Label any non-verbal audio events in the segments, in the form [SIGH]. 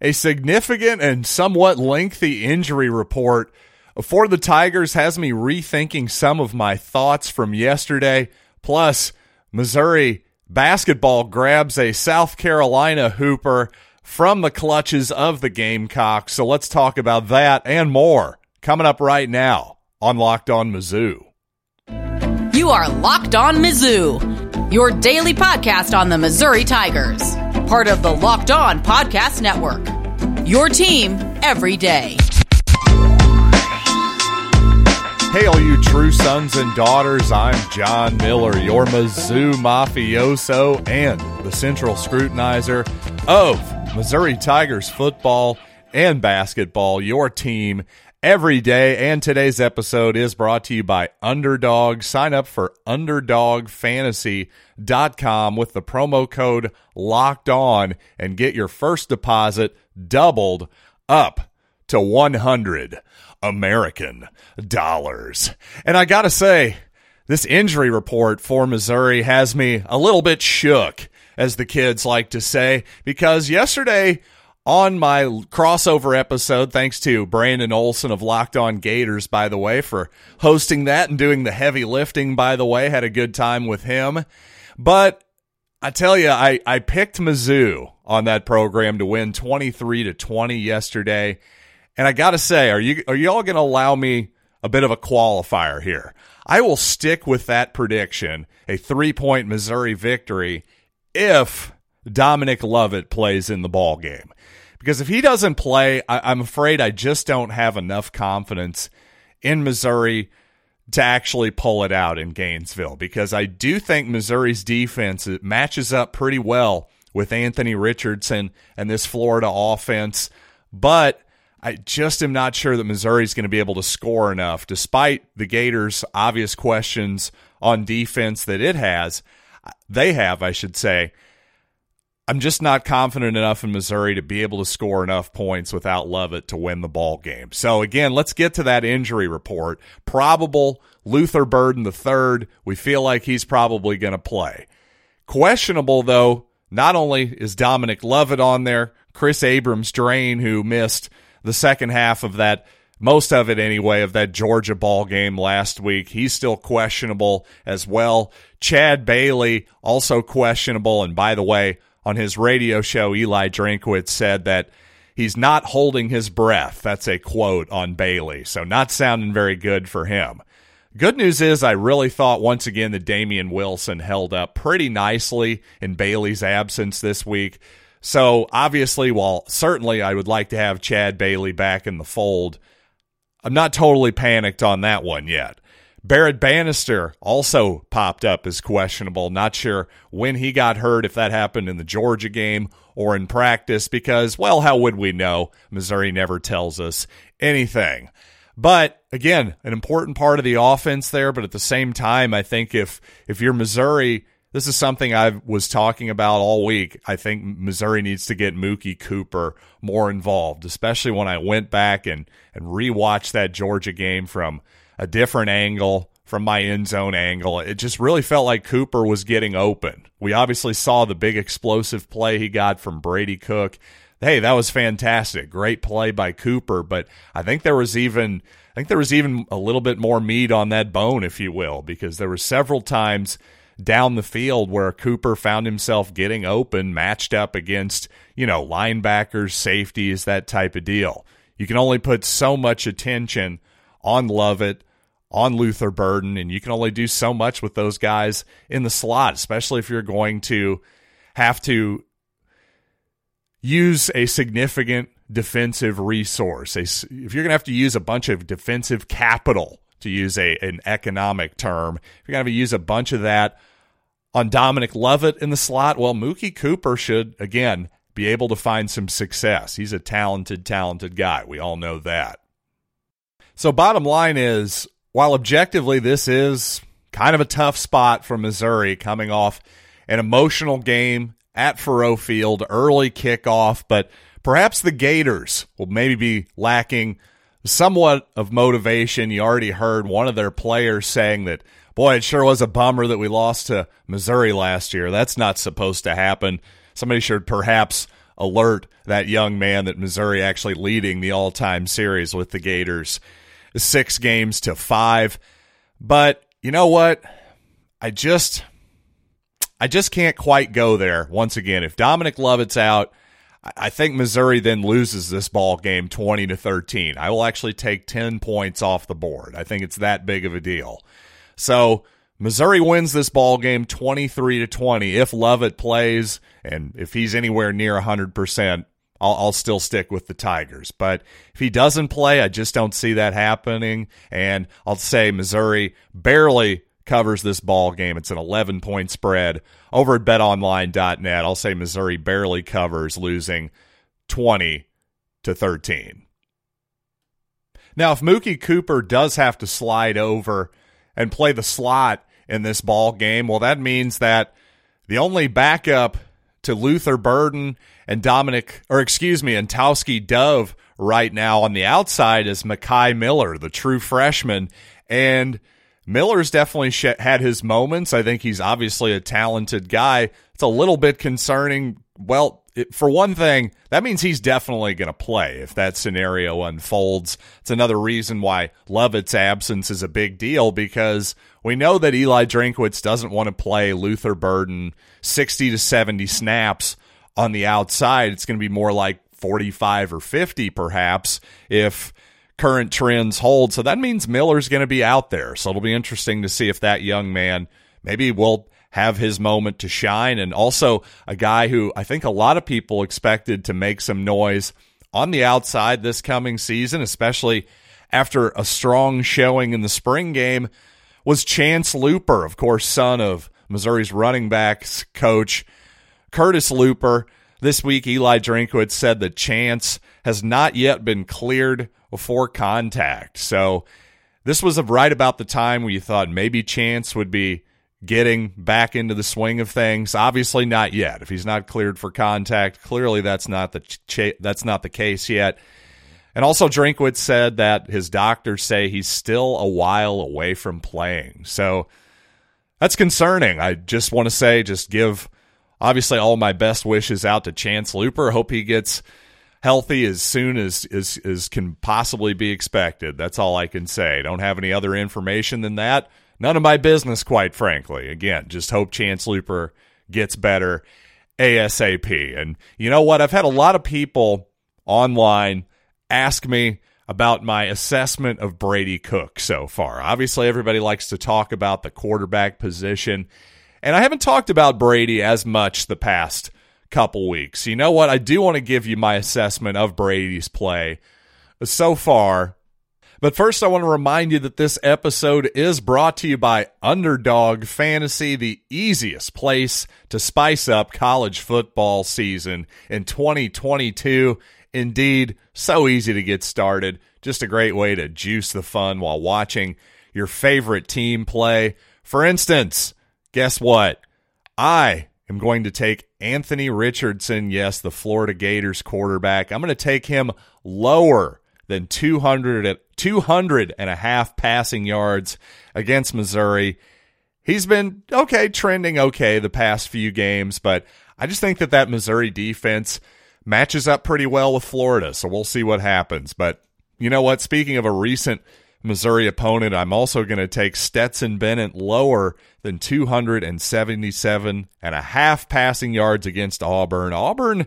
a significant and somewhat lengthy injury report for the Tigers has me rethinking some of my thoughts from yesterday. Plus, Missouri basketball grabs a South Carolina hooper from the clutches of the Gamecocks. So let's talk about that and more coming up right now on Locked On Mizzou. You are Locked On Mizzou, your daily podcast on the Missouri Tigers, part of the Locked On Podcast Network. Your team every day. Hey, all you true sons and daughters, I'm John Miller, your Mizzou mafioso and the central scrutinizer of Missouri Tigers football and basketball, your team every day. And today's episode is brought to you by Underdog. Sign up for UnderdogFantasy.com with the promo code LOCKED ON and get your first deposit doubled up to 100 American dollars. And I got to say, this injury report for Missouri has me a little bit shook, as the kids like to say, because yesterday on my crossover episode, thanks to Brandon Olson of Locked On Gators, by the way, for hosting that and doing the heavy lifting, by the way, had a good time with him. But I tell you, I, I picked Mizzou on that program to win 23 to 20 yesterday. And I got to say, are you are you all going to allow me a bit of a qualifier here? I will stick with that prediction, a three-point Missouri victory if Dominic Lovett plays in the ball game. Because if he doesn't play, I, am afraid I just don't have enough confidence in Missouri to actually pull it out in Gainesville. Because I do think Missouri's defense matches up pretty well with Anthony Richardson and this Florida offense. But I just am not sure that Missouri is going to be able to score enough, despite the Gators' obvious questions on defense that it has. They have, I should say. I'm just not confident enough in Missouri to be able to score enough points without Lovett to win the ball game. So again, let's get to that injury report. Probable Luther Burden the third. We feel like he's probably going to play. Questionable though. Not only is Dominic Lovett on there, Kris Abrams-Draine, who missed the second half of that most of it anyway of that Georgia ball game last week. He's still questionable as well. Chad Bailey also questionable and by the way, on his radio show Eli Drinkwitz said that he's not holding his breath. That's a quote on Bailey. So not sounding very good for him. Good news is, I really thought once again that Dameon Wilson held up pretty nicely in Bailey's absence this week. So obviously, while certainly I would like to have Chad Bailey back in the fold, I'm not totally panicked on that one yet. Barrett Bannister also popped up as questionable. Not sure when he got hurt, if that happened in the Georgia game or in practice, because, well, how would we know? Missouri never tells us anything. But again, an important part of the offense there. But at the same time, I think if if you're Missouri, this is something I was talking about all week. I think Missouri needs to get Mookie Cooper more involved, especially when I went back and, and rewatched that Georgia game from a different angle, from my end zone angle. It just really felt like Cooper was getting open. We obviously saw the big explosive play he got from Brady Cook. Hey, that was fantastic. Great play by Cooper, but I think there was even I think there was even a little bit more meat on that bone, if you will, because there were several times – down the field where Cooper found himself getting open, matched up against, you know, linebackers, safeties, that type of deal. You can only put so much attention on Lovett, on Luther Burden, and you can only do so much with those guys in the slot, especially if you're going to have to use a significant defensive resource. if you're going to have to use a bunch of defensive capital to use a an economic term. If you're going to use a bunch of that on Dominic Lovett in the slot, well, Mookie Cooper should, again, be able to find some success. He's a talented, talented guy. We all know that. So, bottom line is, while objectively this is kind of a tough spot for Missouri coming off an emotional game at Faurot Field, early kickoff, but perhaps the Gators will maybe be lacking somewhat of motivation. You already heard one of their players saying that, boy, it sure was a bummer that we lost to Missouri last year. That's not supposed to happen. Somebody should perhaps alert that young man that Missouri actually leading the all time series with the Gators six games to five. But you know what? I just I just can't quite go there once again. If Dominic Lovett's out, I think Missouri then loses this ball game 20 to 13. I will actually take 10 points off the board. I think it's that big of a deal. So, Missouri wins this ball game 23 to 20 if Lovett plays and if he's anywhere near 100%. I'll, I'll, still stick with the Tigers. But if he doesn't play, I just don't see that happening. And I'll say Missouri barely covers this ball game. It's an 11 point spread over at betonline.net. I'll say Missouri barely covers, losing 20 to 13. Now, if Mookie Cooper does have to slide over and play the slot in this ball game, well, that means that the only backup to Luther Burden and Dominic, or excuse me, and Tauskie Dove right now on the outside is Mekhi Miller, the true freshman. And Miller's definitely sh- had his moments. I think he's obviously a talented guy. It's a little bit concerning. Well, for one thing, that means he's definitely going to play if that scenario unfolds. It's another reason why Lovett's absence is a big deal because we know that Eli Drinkwitz doesn't want to play Luther Burden 60 to 70 snaps on the outside. It's going to be more like 45 or 50 perhaps if current trends hold. So that means Miller's going to be out there. So it'll be interesting to see if that young man maybe will have his moment to shine. And also a guy who I think a lot of people expected to make some noise on the outside this coming season, especially after a strong showing in the spring game, was Chance Luper, of course, son of Missouri's running backs coach Curtis Luper. This week, Eli Drinkwitz said that Chance has not yet been cleared for contact. So this was right about the time where you thought maybe Chance would be getting back into the swing of things. Obviously, not yet. If he's not cleared for contact, clearly that's not the ch- that's not the case yet. And also, Drinkwitz said that his doctors say he's still a while away from playing. So that's concerning. I just want to say, just give obviously all my best wishes out to Chance Luper. Hope he gets healthy as soon as, as, as can possibly be expected. That's all I can say. Don't have any other information than that. None of my business, quite frankly. Again, just hope Chance Luper gets better ASAP. And you know what? I've had a lot of people online ask me about my assessment of Brady Cook so far. Obviously, everybody likes to talk about the quarterback position. And I haven't talked about Brady as much the past couple weeks. You know what? I do want to give you my assessment of Brady's play so far. But first, I want to remind you that this episode is brought to you by Underdog Fantasy, the easiest place to spice up college football season in 2022. Indeed, so easy to get started. Just a great way to juice the fun while watching your favorite team play. For instance, guess what? I am going to take Anthony Richardson, yes, the Florida Gators quarterback. I'm going to take him lower than 200, 200 and a half passing yards against Missouri. He's been okay, trending okay the past few games, but I just think that that Missouri defense matches up pretty well with Florida, so we'll see what happens. But you know what? Speaking of a recent Missouri opponent. I'm also going to take Stetson Bennett lower than 277 and a half passing yards against Auburn. Auburn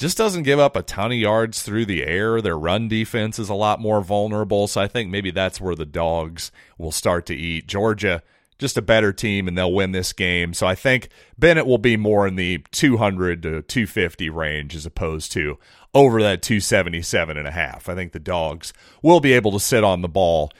just doesn't give up a ton of yards through the air. Their run defense is a lot more vulnerable, so I think maybe that's where the dogs will start to eat. Georgia just a better team and they'll win this game. So I think Bennett will be more in the 200 to 250 range as opposed to over that 277 and a half. I think the dogs will be able to sit on the ball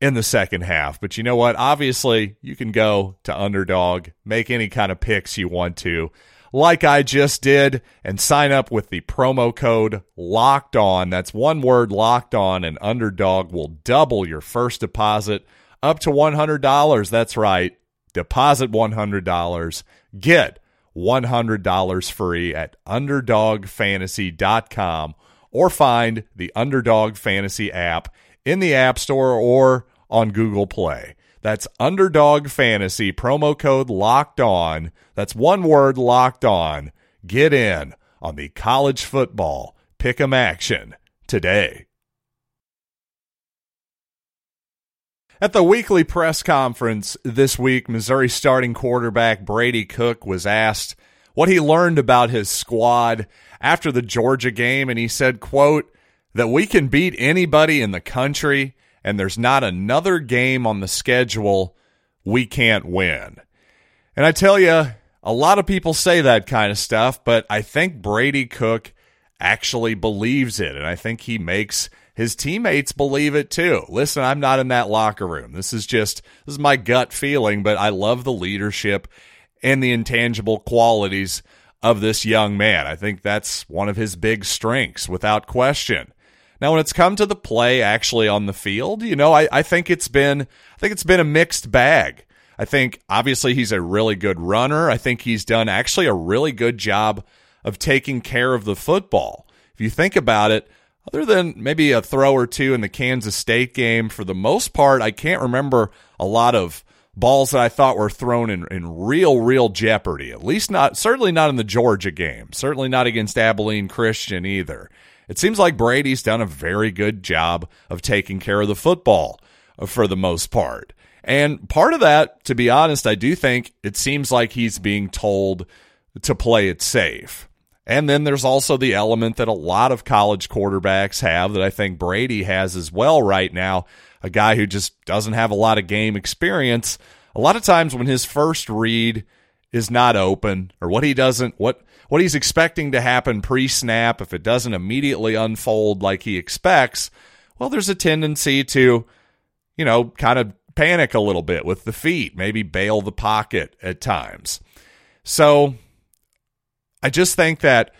in the second half. But you know what? Obviously, you can go to underdog, make any kind of picks you want to, like I just did, and sign up with the promo code locked on. That's one word locked on, and underdog will double your first deposit up to $100. That's right. Deposit $100. Get $100 free at underdogfantasy.com or find the Underdog Fantasy app in the App Store or on Google Play. That's Underdog Fantasy, promo code locked on. That's one word locked on. Get in. on the college football pick'em action today. At the weekly press conference this week, Missouri starting quarterback Brady Cook was asked what he learned about his squad after the Georgia game and he said, quote, that we can beat anybody in the country and there's not another game on the schedule we can't win. And I tell you, a lot of people say that kind of stuff, but I think Brady Cook actually believes it and I think he makes his teammates believe it too. Listen, I'm not in that locker room. This is just this is my gut feeling, but I love the leadership and the intangible qualities of this young man. I think that's one of his big strengths without question. Now, when it's come to the play actually on the field, you know, I, I think it's been I think it's been a mixed bag. I think obviously he's a really good runner. I think he's done actually a really good job of taking care of the football. If you think about it, other than maybe a throw or two in the Kansas State game, for the most part, I can't remember a lot of balls that I thought were thrown in, in real, real jeopardy. At least not, certainly not in the Georgia game. Certainly not against Abilene Christian either. It seems like Brady's done a very good job of taking care of the football uh, for the most part. And part of that, to be honest, I do think it seems like he's being told to play it safe. And then there's also the element that a lot of college quarterbacks have that I think Brady has as well right now. A guy who just doesn't have a lot of game experience. A lot of times when his first read is not open or what he doesn't what what he's expecting to happen pre-snap if it doesn't immediately unfold like he expects, well there's a tendency to you know, kind of panic a little bit with the feet, maybe bail the pocket at times. So I just think that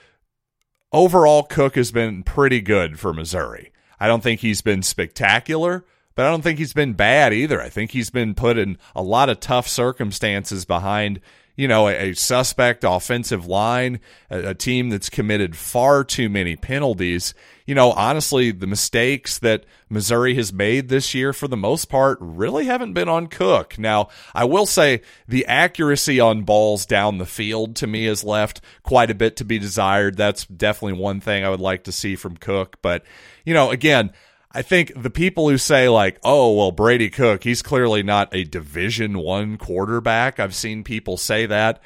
overall Cook has been pretty good for Missouri. I don't think he's been spectacular, but I don't think he's been bad either. I think he's been put in a lot of tough circumstances behind you know, a, a suspect offensive line, a, a, team that's committed far too many penalties. You know, honestly, the mistakes that Missouri has made this year, for the most part, really haven't been on Cook. Now, I will say the accuracy on balls down the field to me has left quite a bit to be desired. That's definitely one thing I would like to see from Cook. But, you know, again, I think the people who say like, "Oh, well, Brady Cook, he's clearly not a Division 1 quarterback." I've seen people say that.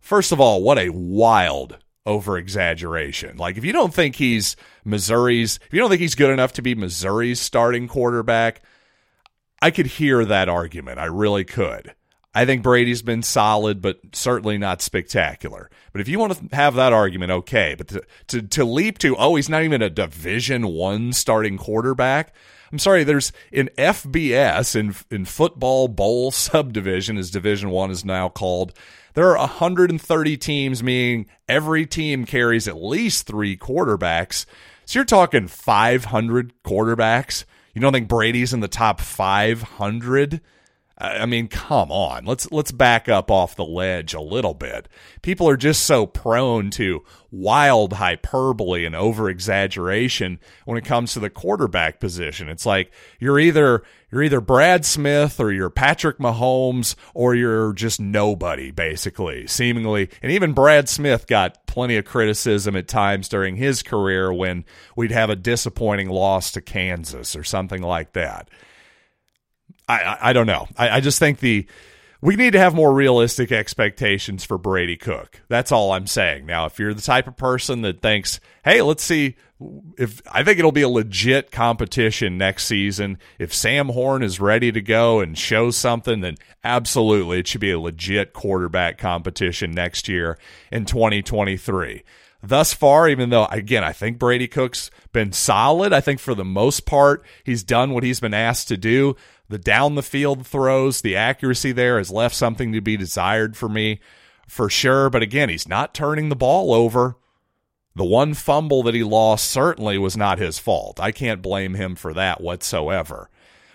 First of all, what a wild over exaggeration. Like if you don't think he's Missouri's, if you don't think he's good enough to be Missouri's starting quarterback, I could hear that argument. I really could. I think Brady's been solid, but certainly not spectacular. But if you want to have that argument, okay. But to to, to leap to oh, he's not even a Division One starting quarterback. I'm sorry. There's in FBS in in football bowl [LAUGHS] subdivision, as Division One is now called. There are 130 teams, meaning every team carries at least three quarterbacks. So you're talking 500 quarterbacks. You don't think Brady's in the top 500? I mean, come on. Let's let's back up off the ledge a little bit. People are just so prone to wild hyperbole and over exaggeration when it comes to the quarterback position. It's like you're either you're either Brad Smith or you're Patrick Mahomes or you're just nobody basically. Seemingly, and even Brad Smith got plenty of criticism at times during his career when we'd have a disappointing loss to Kansas or something like that. I, I, don't know. I, I just think the we need to have more realistic expectations for Brady Cook. That's all I'm saying. Now, if you're the type of person that thinks, hey, let's see if I think it'll be a legit competition next season. If Sam Horn is ready to go and show something, then absolutely it should be a legit quarterback competition next year in 2023 thus far, even though, again, I think Brady Cook's been solid. I think for the most part, he's done what he's been asked to do. The down the field throws, the accuracy there has left something to be desired for me for sure. But again, he's not turning the ball over. The one fumble that he lost certainly was not his fault. I can't blame him for that whatsoever.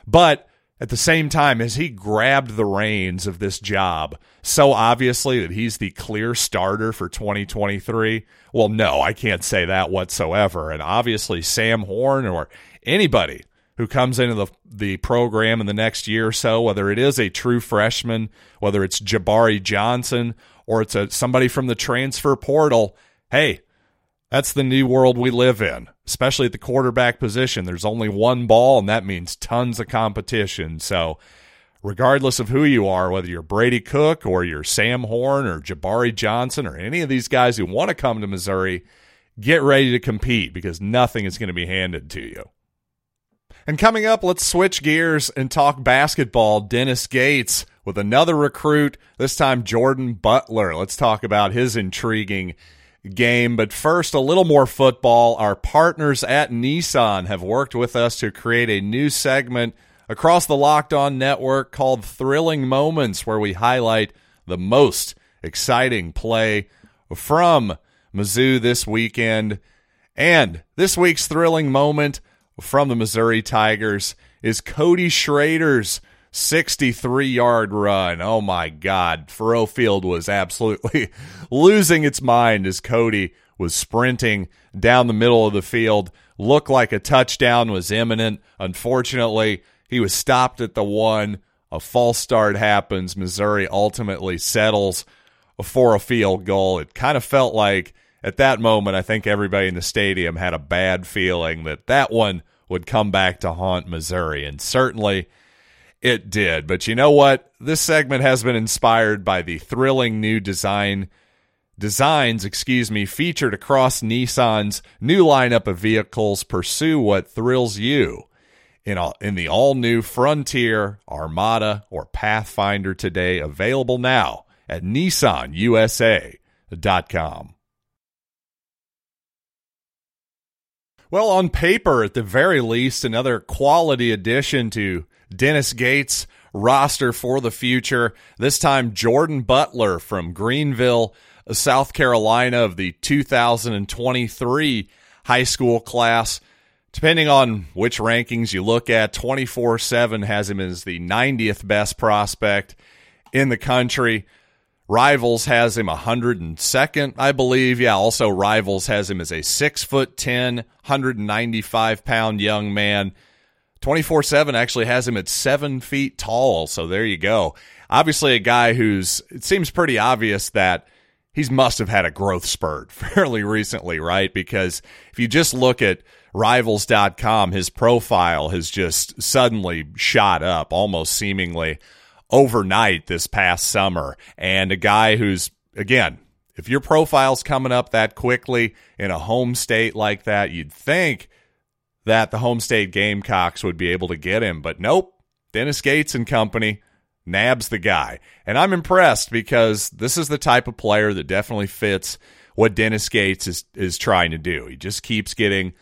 But at the same time, as he grabbed the reins of this job so obviously that he's the clear starter for 2023, well, no, I can't say that whatsoever. And obviously, Sam Horn or anybody who comes into the the program in the next year or so, whether it is a true freshman, whether it's Jabari Johnson or it's a somebody from the transfer portal, hey, That's the new world we live in, especially at the quarterback position. There's only one ball, and that means tons of competition. So, regardless of who you are, whether you're Brady Cook or you're Sam Horn or Jabari Johnson or any of these guys who want to come to Missouri, get ready to compete because nothing is going to be handed to you. And coming up, let's switch gears and talk basketball. Dennis Gates with another recruit, this time Jordan Butler. Let's talk about his intriguing game. But first, a little more football. Our partners at Nissan have worked with us to create a new segment across the Locked On network called Thrilling Moments, where we highlight the most exciting play from Mizzou this weekend. And this week's thrilling moment from the Missouri Tigers is Cody Schrader's 63 yard run. Oh my God. Faurot Field was absolutely [LAUGHS] losing its mind as Cody was sprinting down the middle of the field. Looked like a touchdown was imminent. Unfortunately, he was stopped at the one. A false start happens. Missouri ultimately settles for a field goal. It kind of felt like at that moment, I think everybody in the stadium had a bad feeling that that one would come back to haunt Missouri. And certainly it did. But you know what? This segment has been inspired by the thrilling new design designs, excuse me, featured across Nissan's new lineup of vehicles. Pursue what thrills you in all, in the all new Frontier, Armada, or Pathfinder today, available now at NissanUSA.com. Well, on paper, at the very least, another quality addition to Dennis Gates' roster for the future. This time, Jordan Butler from Greenville, South Carolina, of the 2023 high school class. Depending on which rankings you look at, 24 7 has him as the 90th best prospect in the country. Rivals has him 102nd, I believe. Yeah, also Rivals has him as a 6 foot 10, 195 pound young man. 24 7 actually has him at 7 feet tall. So there you go. Obviously, a guy who's, it seems pretty obvious that he's must have had a growth spurt [LAUGHS] fairly recently, right? Because if you just look at rivals.com, his profile has just suddenly shot up almost seemingly overnight this past summer. And a guy who's, again, if your profile's coming up that quickly in a home state like that, you'd think that the home state Gamecocks would be able to get him. But nope, Dennis Gates and company nabs the guy. And I'm impressed because this is the type of player that definitely fits what Dennis Gates is, is trying to do. He just keeps getting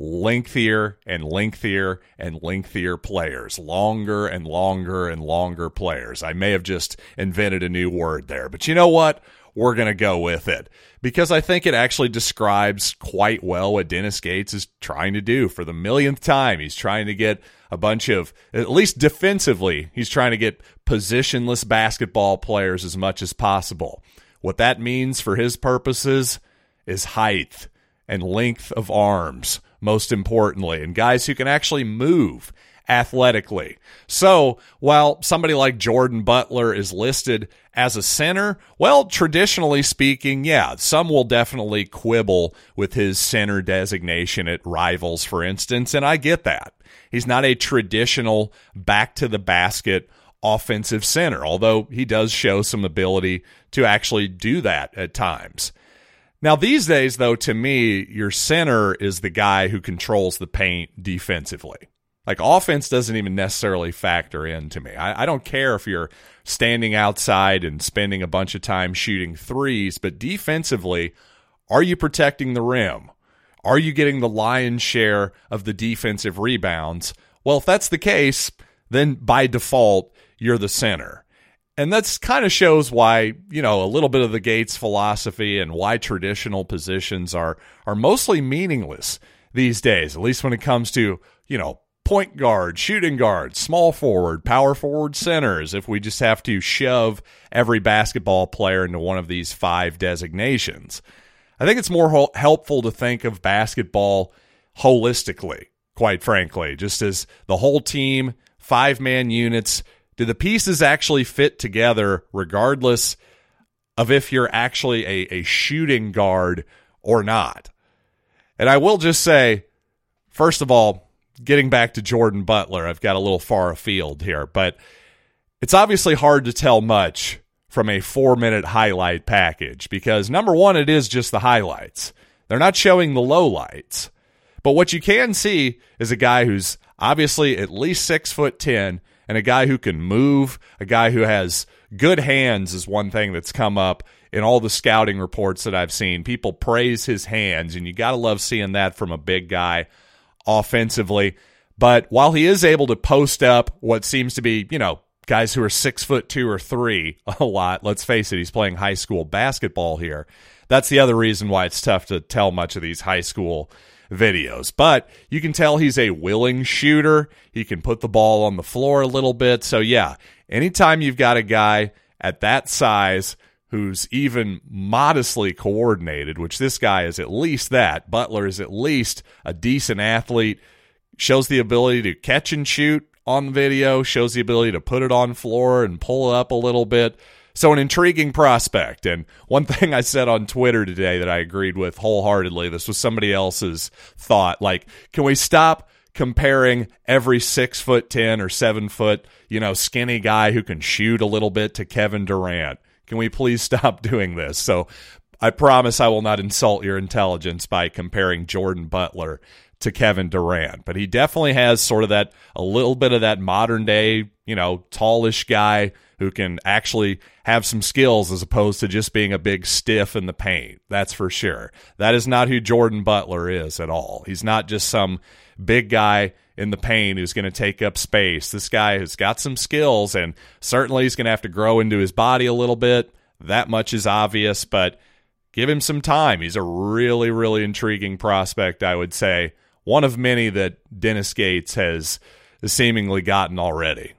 lengthier and lengthier and lengthier players, longer and longer and longer players. I may have just invented a new word there, but you know what? We're going to go with it because I think it actually describes quite well what Dennis Gates is trying to do for the millionth time. He's trying to get a bunch of, at least defensively, he's trying to get positionless basketball players as much as possible. What that means for his purposes is height and length of arms most importantly, and guys who can actually move athletically. So while somebody like Jordan Butler is listed as a center, well, traditionally speaking, yeah, some will definitely quibble with his center designation at rivals, for instance, and I get that. He's not a traditional back to the basket offensive center, although he does show some ability to actually do that at times. Now, these days, though, to me, your center is the guy who controls the paint defensively. Like, offense doesn't even necessarily factor in to me. I, I, don't care if you're standing outside and spending a bunch of time shooting threes, but defensively, are you protecting the rim? Are you getting the lion's share of the defensive rebounds? Well, if that's the case, then by default, you're the center. And that's kind of shows why, you know, a little bit of the Gates philosophy and why traditional positions are are mostly meaningless these days, at least when it comes to, you know, point guard, shooting guard, small forward, power forward centers, if we just have to shove every basketball player into one of these five designations. I think it's more helpful to think of basketball holistically, quite frankly, just as the whole team, five man units do the pieces actually fit together regardless of if you're actually a, a shooting guard or not? And I will just say, first of all, getting back to Jordan Butler, I've got a little far afield here, but it's obviously hard to tell much from a four minute highlight package because number one, it is just the highlights. They're not showing the lowlights. But what you can see is a guy who's obviously at least six foot ten and a guy who can move, a guy who has good hands is one thing that's come up in all the scouting reports that I've seen. People praise his hands, and you got to love seeing that from a big guy offensively. But while he is able to post up what seems to be, you know, guys who are six foot two or three a lot, let's face it, he's playing high school basketball here. That's the other reason why it's tough to tell much of these high school videos. But you can tell he's a willing shooter. He can put the ball on the floor a little bit. So, yeah, anytime you've got a guy at that size who's even modestly coordinated, which this guy is at least that, Butler is at least a decent athlete, shows the ability to catch and shoot on video, shows the ability to put it on floor and pull it up a little bit. So, an intriguing prospect. And one thing I said on Twitter today that I agreed with wholeheartedly, this was somebody else's thought. Like, can we stop comparing every six foot 10 or seven foot, you know, skinny guy who can shoot a little bit to Kevin Durant? Can we please [LAUGHS] stop doing this? So, I promise I will not insult your intelligence by comparing Jordan Butler to Kevin Durant, but he definitely has sort of that a little bit of that modern day, you know, tallish guy who can actually have some skills as opposed to just being a big stiff in the paint. That's for sure. That is not who Jordan Butler is at all. He's not just some big guy in the paint who's going to take up space. This guy has got some skills and certainly he's going to have to grow into his body a little bit. That much is obvious, but give him some time. He's a really, really intriguing prospect, I would say one of many that Dennis Gates has seemingly gotten already.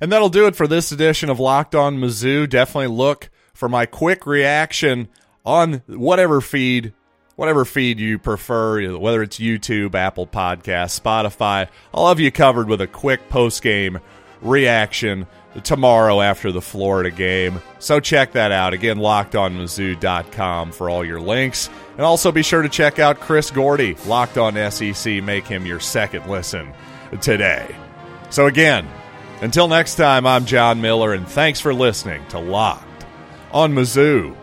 And that'll do it for this edition of Locked On Mizzou. Definitely look for my quick reaction on whatever feed, whatever feed you prefer, whether it's YouTube, Apple Podcasts, Spotify. I'll have you covered with a quick post game reaction tomorrow after the Florida game. So check that out. Again, lockedonmizzou.com for all your links. And also be sure to check out Chris Gordy, Locked On SEC. Make him your second listen today. So again, until next time, I'm John Miller, and thanks for listening to Locked on Mizzou.